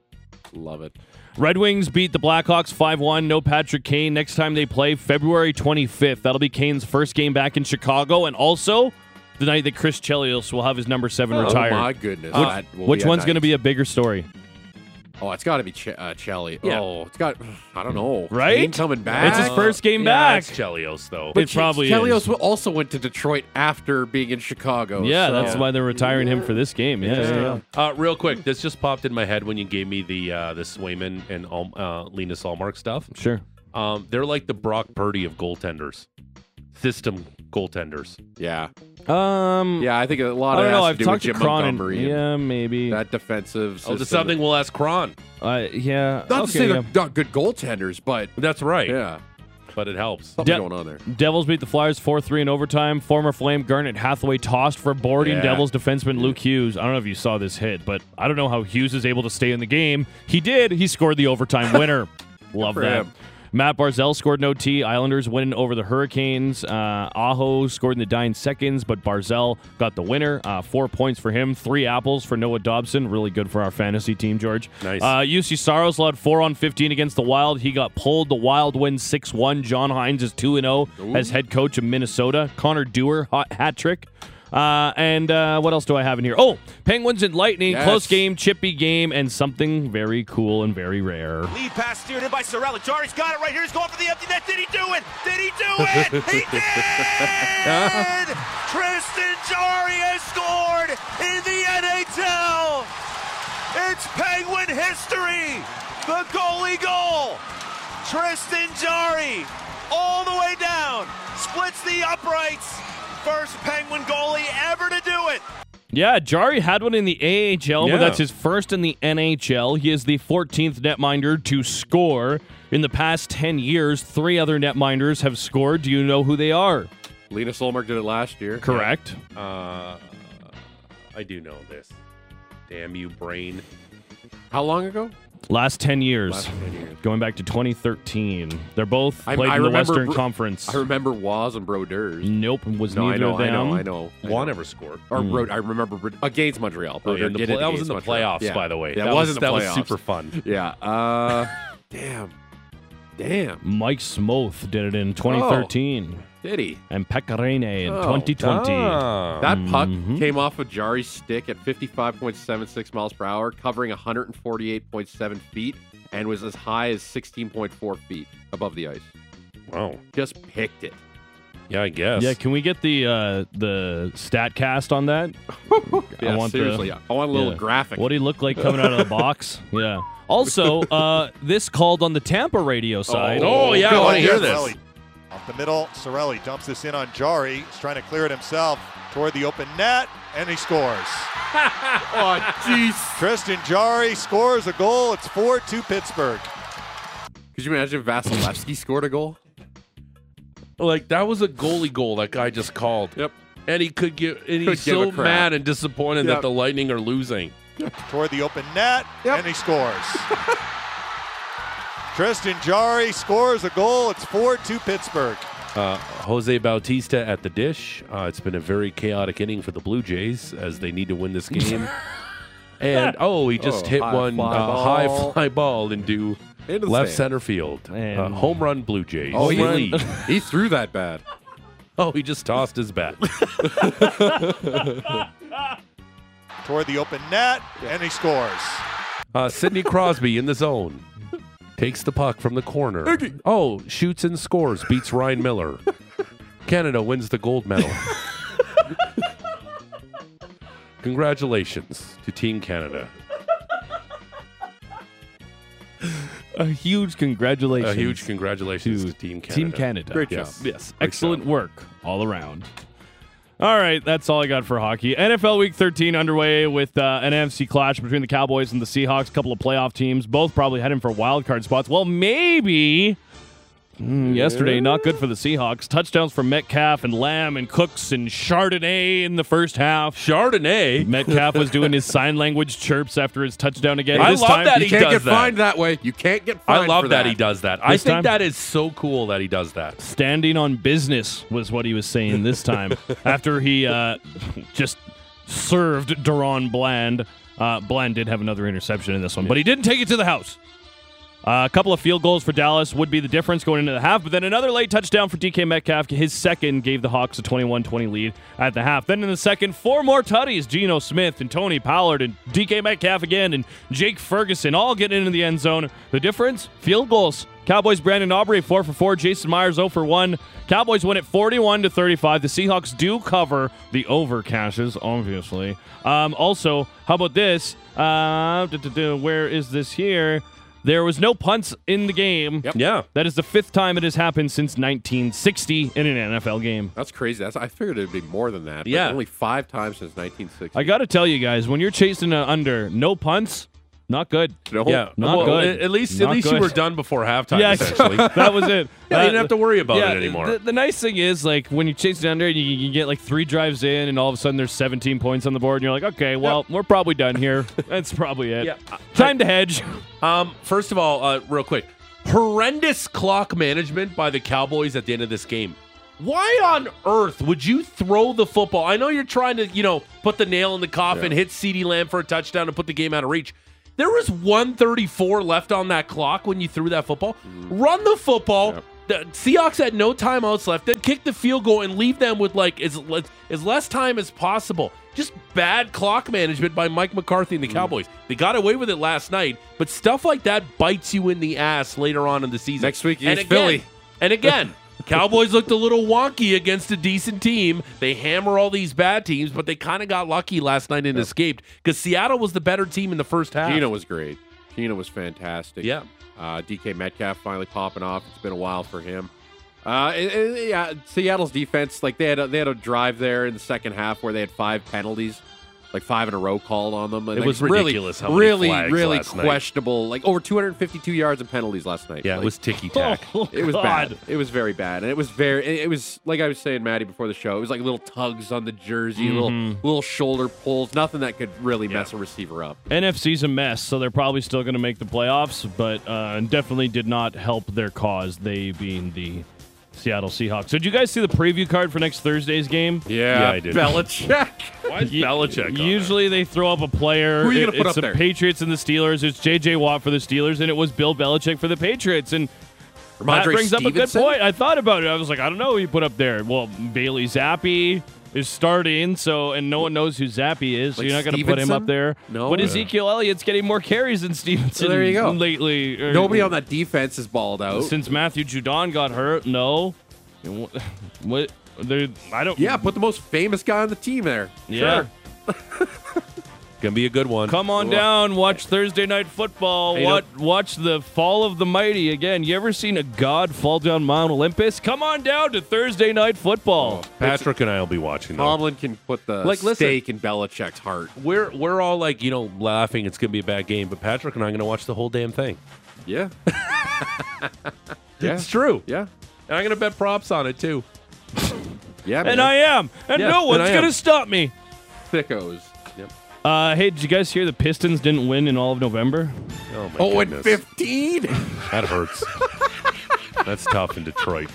Love it. Red Wings beat the Blackhawks 5 1. No Patrick Kane. Next time they play, February 25th. That'll be Kane's first game back in Chicago. And also the night that Chris Chelios will have his number seven Oh, retired. Oh, my goodness. Which, will which one's going to be a bigger story? Oh, it's got to be Ch- uh, Chelly. Yeah. Oh, it's got. I don't know. Right? Kane coming back. It's his first game yeah, back. It's Chelios, though. It probably Chelios is. also went to Detroit after being in Chicago. Yeah, so- that's why they're retiring him for this game. Yeah, yeah, yeah. Uh, real quick, this just popped in my head when you gave me the uh, the Swayman and Al- uh, Linus Ullmark stuff. Sure. Um, they're like the Brock Purdy of goaltenders, system goaltenders. Yeah. Um, Yeah, I think a lot I of don't it know. has I've to do talked with to Jim Krahn. and- Montgomery. and yeah, maybe. That defensive. Oh, it's system. something we'll ask Krahn. Uh, yeah. Not okay, to say yeah. they're not good goaltenders, but That's right. yeah, But it helps. something De- going on there. Devils beat the Flyers 4 3 in overtime. Former Flame Garnet Hathaway tossed for boarding Yeah. Devils defenseman Luke Hughes. I don't know if you saw this hit, but I don't know how Hughes is able to stay in the game. He did. He scored the overtime winner. Love for that. him. Matt Barzal scored no T. Islanders winning over the Hurricanes. Uh, Aho scored in the dying seconds, but Barzal got the winner. Uh, four points for him. Three apples for Noah Dobson. Really good for our fantasy team, George. Nice. Uh, Juuse Saros led 4 on 15 against the Wild. He got pulled. The Wild win 6 1. John Hynes is 2 0 as head coach of Minnesota. Connor Dewar, hot hat trick. Uh, and uh, what else do I have in here? Oh, Penguins and Lightning, Yes. close game, chippy game, and something very cool and very rare. Lead pass steered in by Cirelli. Jarry's got it right here. He's going for the empty net. Did he do it? Did he do it? he did! Tristan Jarry has scored in the NHL. It's Penguin history. The goalie goal. Tristan Jarry all the way down. Splits the uprights. First Penguin goalie ever to do it. Yeah, Jarry had one in the AHL, Yeah. but that's his first in the NHL. He is the 14th netminder to score. In the past 10 years, three other netminders have scored. Do you know who they are? Linus Ullmark did it last year. Correct. Uh, I do know this. Damn you, brain. How long ago? Last 10 years. Last 10 years. Going back to 2013. They're both I- played I in the remember Western Br- Conference. I remember Waz and Brodeurs. Nope, was No, I neither know, of them. I know, I know. I Juan know. never scored. Or Mm. Bro- I remember Bro- against Montreal. Oh, yeah, in the did that was in the Montreal. playoffs, Yeah. by the way. Yeah, That was- was in the that was super fun. Yeah. Uh, damn. Damn. Mike Smith did it in 2013. Did he? And Pekka Rinne in Oh. 2020. Ah. That puck Mhm. came off of Jarry's stick at 55.76 miles per hour, covering 148.7 feet, and was as high as 16.4 feet above the ice. Wow. Just picked it. Yeah, I guess. Yeah, can we get the uh, the stat cast on that? Yeah, I want seriously. The, I want a little yeah. graphic. What do he look like coming out of the box? Yeah. Also, uh, this called on the Tampa radio side. Oh, yeah, I want to hear yes, this. Cirelli. Off the middle, Cirelli dumps this in on Jarry. He's trying to clear it himself toward the open net, and he scores. oh, jeez. Tristan Jarry scores a goal. It's 4-2 Pittsburgh. Could you imagine if Vasilevskiy scored a goal? Like that was a goalie goal that guy just called. Yep. And he could get and Could he's give so mad and disappointed Yep. that the Lightning are losing. Toward the open net, and he scores. Tristan Jarry scores a goal. It's 4-2 Pittsburgh. Uh, Jose Bautista at the dish. Uh, it's been a very chaotic inning for the Blue Jays as they need to win this game. and oh, he just Oh, hit high one fly uh, high fly ball into Into left stand. center field. Uh, home run Blue Jays. Oh, he, he threw that bad. oh, he just tossed his bat. Toward the open net, and he scores. Uh, Sidney Crosby in the zone. Takes the puck from the corner. Oh, shoots and scores. Beats Ryan Miller. Canada wins the gold medal. Congratulations to Team Canada. A huge congratulations. A huge congratulations to, Team Canada. Team Canada. Great yes. job. Yes. Great Excellent job. work all around. All right, that's all I got for hockey. NFL Week 13 underway with uh, an NFC clash between the Cowboys and the Seahawks. A couple of playoff teams, both probably heading for wild card spots. Well, maybe. Mm, yesterday, not good for the Seahawks. Touchdowns from Metcalf and Lamb and Cooks and Charbonnet in the first half. Charbonnet. Metcalf was doing his sign language chirps after his touchdown again. I This love time, that You he can't get that. fined that way. You can't get fined I love that. that he does that. I think time? that is so cool that he does that. standing on business was what he was saying this time after he uh, just served DaRon Bland. Uh, Bland did have another interception in this one, but he didn't take it to the house. Uh, a couple of field goals for Dallas would be the difference going into the half, but then another late touchdown for DK Metcalf. His second gave the Hawks a 21 20 lead at the half. Then in the second, four more tutties Geno Smith and Tony Pollard and DK Metcalf again and Jake Ferguson all getting into the end zone. The difference? Field goals. Cowboys Brandon Aubrey 4 for 4, Jason Myers 0 for 1. Cowboys win it 41 to 35. The Seahawks do cover the over caches, obviously. Um, also, how about this? Uh, where is this here? There was no punts in the game. Yeah. That is the fifth time it has happened since 1960 in an NFL game. That's crazy. That's I figured it'd be more than that. Yeah. only five times since 1960. I got to tell you guys, when you're chasing an under, no punts, not good. No. Yeah, Not well, good. At, least, Not at least good. you were done before halftime. Yeah, essentially, that was it. Yeah, you didn't Uh, have to worry about yeah, it anymore. The, the nice thing is, like, when you chase it under, you, you get like three drives in, and all of a sudden there's 17 points on the board, and you're like, okay, well, we're probably done here. That's probably it. Yeah. Time to hedge. Um, first of all, uh, real quick, horrendous clock management by the Cowboys at the end of this game. Why on earth would you throw the football? I know you're trying to, you know, put the nail in the coffin, hit CeeDee Lamb for a touchdown, and put the game out of reach. There was 134 left on that clock when you threw that football. Run the football. The Seahawks had no timeouts left. Then kick the field goal and leave them with like as, as less time as possible. Just bad clock management by Mike McCarthy and the mm. Cowboys. They got away with it last night, but stuff like that bites you in the ass later on in the season. Next week and again, Philly. And again, Cowboys looked a little wonky against a decent team. They hammer all these bad teams, but they kind of got lucky last night and escaped because Seattle was the better team in the first half. Geno was great. Geno was fantastic. Yeah. Uh, DK Metcalf finally popping off. It's been a while for him. Uh, and- and, yeah, Seattle's defense, like they had a, they had a drive there in the second half where they had five penalties, like five in a row called on them. And It like, was really, ridiculous how many really, flags really last night. questionable. Like over 252 yards and penalties last night. Yeah, it was ticky tack. It was God. bad. It was very bad, and it was very. It it was like I was saying, Maddie, before the show. It was like little tugs on the jersey, Mhm. little little shoulder pulls, nothing that could really mess a receiver up. NFC's a mess, so they're probably still going to make the playoffs, but uh, definitely did not help their cause, they being the Seattle Seahawks. So did you guys see the preview card for next Thursday's game? Yeah, Yeah, I did. Belichick. Why is Belichick Usually they throw up a player. Who are you gonna It- put it's up the there? Patriots and the Steelers. It's J.J. Watt for the Steelers, and it was Bill Belichick for the Patriots. And that Rhamondre brings up a good point. I thought about it. I was like, I don't know who you put up there. Well, Bailey Zappe is starting, so and no one knows who Zappe is, so Like you're not going to put him Stevenson? up there. No. but. Ezekiel Elliott's getting more carries than Stevenson. So there you go. Lately, or- Nobody on that defense is balled out. since Matthew Judon got hurt. No, And what? what there, I don't. yeah, put the most famous guy on the team there. Yeah. Sure. Gonna be a good one. Come on down, watch Thursday night football. Hey, What watch the fall of the mighty again. You ever seen a god fall down Mount Olympus? Come on down to Thursday night football. Oh, Patrick and I will be watching. Though. Tomlin can put the Like, listen- stake in Belichick's heart. We're we're all like you know laughing. It's gonna be a bad game, but Patrick and I are gonna watch the whole damn thing. Yeah. yeah. It's true. Yeah. And I'm gonna bet props on it too. Yeah. And I am, and Yeah, no one's I gonna stop me. thickos. Yep. Uh, hey, did you guys hear the Pistons didn't win in all of November? Oh my Oh, and goodness. 15. That hurts. That's tough in Detroit.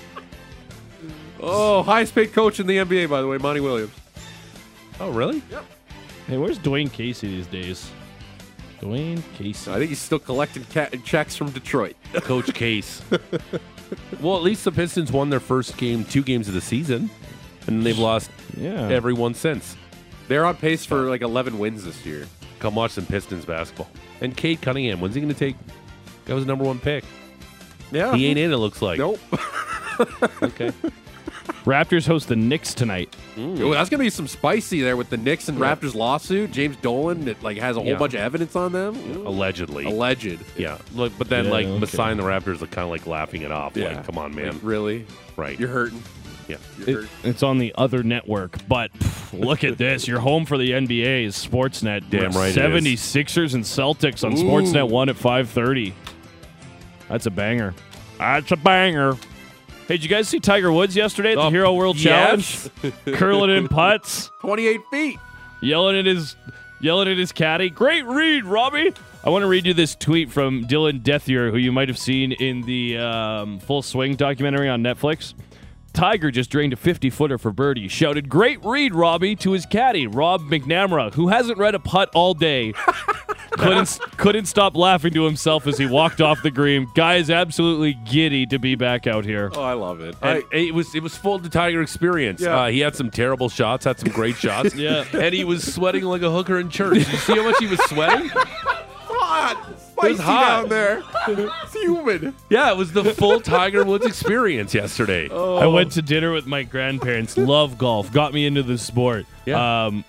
Oh, highest paid coach in the NBA, by the way, Monty Williams. Oh really? Yep. Hey, where's Dwane Casey these days? Dwane Casey. I think he's still collecting ca- checks from Detroit. Coach Case. well, at least the Pistons won their first game, two games of the season, and they've lost Yeah. every one since. They're on pace for like 11 wins this year. Come watch some Pistons basketball. And Cade Cunningham, when's he going to take? That was number one pick. Yeah. He ain't in. It looks like. Nope. Okay. Raptors host the Knicks tonight. Oh, that's gonna be some spicy there with the Knicks and Raptors lawsuit. James Dolan that like has a whole Yeah. bunch of evidence on them. Allegedly. Alleged. Yeah. Look, but then Yeah, like okay. beside the Raptors are kind of like laughing it off. Yeah. Like, come on, man. Like, really? right. You're hurting. Yeah. It- it's on the other network, but pff, look at this. You're home for the NBA is Sportsnet. Damn right it is. 76ers and Celtics on Ooh. Sportsnet 1 at 5:30. That's a banger. That's a banger. Hey, did you guys see Tiger Woods yesterday at the Oh, Hero World yes. Challenge? Curling in putts, 28 feet. yelling at his yelling at his caddy. Great read, Robbie. I want to read you this tweet from Dylan Dethier, who you might have seen in the um, Full Swing documentary on Netflix. Tiger just drained a 50 footer for birdie. Shouted, Great read, Robbie, to his caddy, Rob McNamara, who hasn't read a putt all day. couldn't, couldn't stop laughing to himself as he walked off the green. Guy is absolutely giddy to be back out here. Oh, I love it. And it was it was full to Tiger experience. Yeah. Uh, he had some terrible shots, had some great shots. Yeah. And he was sweating like a hooker in church. Did you see how much he was sweating? hot. It was hot. down there. It's humid. Yeah, it was the full Tiger Woods experience yesterday. Oh. I went to dinner with my grandparents. Love golf. Got me into the sport. Yeah. Um,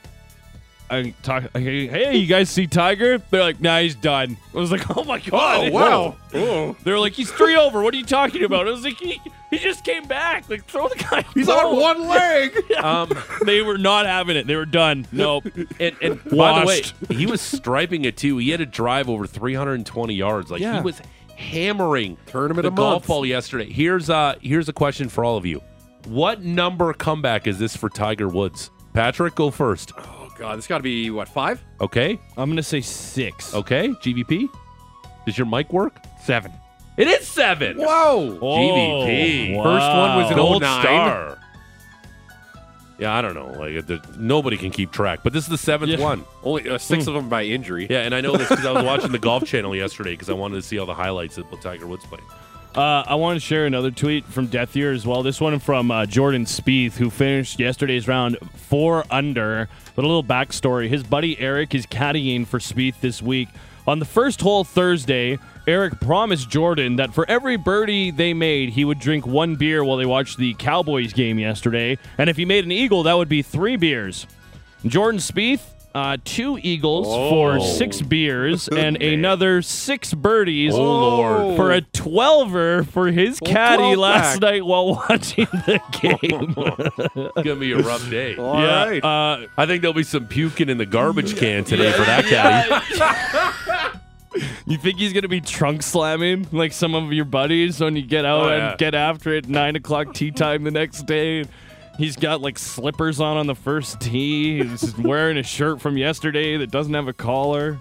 I talk. I, hey, you guys see Tiger? They're like, nah, he's done. I was like, oh my god, Oh, wow. Whoa. They're like, he's three over. What are you talking about? I was like, he, he just came back. Like, throw the guy. He's bone. on one leg. Um, They were not having it. They were done. Nope. and, and by the way, he was striping it too. He had to drive over 320 yards. Like he was hammering Tournament the a golf month. ball yesterday. Here's uh here's a question for all of you. What number comeback is this for Tiger Woods? Patrick, go first. Oh god, this got to be what five? Okay. I'm gonna say six. Okay. GVP. Does your mic work? Seven. It is seven. Whoa. GVP. Oh, First one was an Gold 09. star. Yeah, I don't know. Like there- nobody can keep track, but this is the seventh Yeah. one. Only uh, six of them by injury. Yeah, and I know this because I was watching the Golf Channel yesterday because I wanted to see all the highlights of Tiger Woods playing. Uh, I want to share another tweet from Dethier as well. This one from uh, Jordan Spieth, who finished yesterday's round four under. But a little backstory: his buddy Eric is caddying for Spieth this week. On the first hole Thursday, Eric promised Jordan that for every birdie they made, he would drink one beer while they watched the Cowboys game yesterday. And if he made an eagle, that would be three beers. Jordan Spieth, uh, two eagles for six beers and another six birdies Oh, Lord. for a twelver for his caddy last back. night while watching the game. It's gonna be a rough day. All yeah, right. uh, I think there'll be some puking in the garbage can today for that caddy. you think he's gonna be trunk slamming like some of your buddies when you get out Oh, yeah. and get after it nine o'clock tea time the next day? He's got like slippers on on the first tee. He's wearing a shirt from yesterday that doesn't have a collar.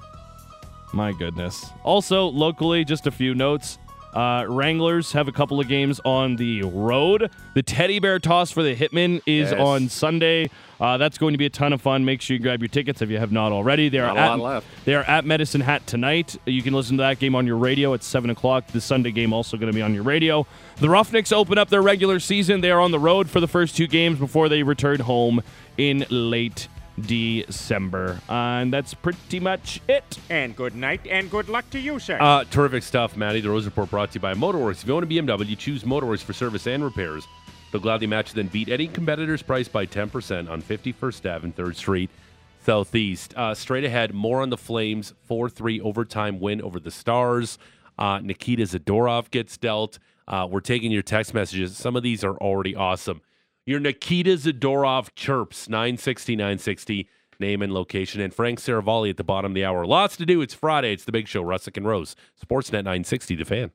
My goodness. Also, locally, just a few notes. Uh, Wranglers have a couple of games on the road. The Teddy Bear Toss for the Hitmen is Yes. on Sunday. Uh, that's going to be a ton of fun. Make sure you grab your tickets if you have not already. They are Not a at, lot left. They are at Medicine Hat tonight. You can listen to that game on your radio at seven o'clock. The Sunday game also going to be on your radio. The Roughnecks open up their regular season. They are on the road for the first two games before they return home in late December. and that's pretty much it. And good night and good luck to you, sir. Uh, terrific stuff, Matty. The Rose Report brought to you by Motorworks. If you own a BMW, choose Motorworks for service and repairs. They'll gladly match then beat any competitor's price by 10% on 51st Ave and 3rd Street Southeast. Uh, straight ahead, more on the Flames 4 3 overtime win over the Stars. Uh, Nikita Zadorov gets dealt. Uh, we're taking your text messages. Some of these are already awesome. Your Nikita Zadorov chirps 960 960 name and location, and Frank Seravalli at the bottom of the hour. Lots to do. It's Friday. It's the big show. Russick and Rose, Sportsnet 960, the fan.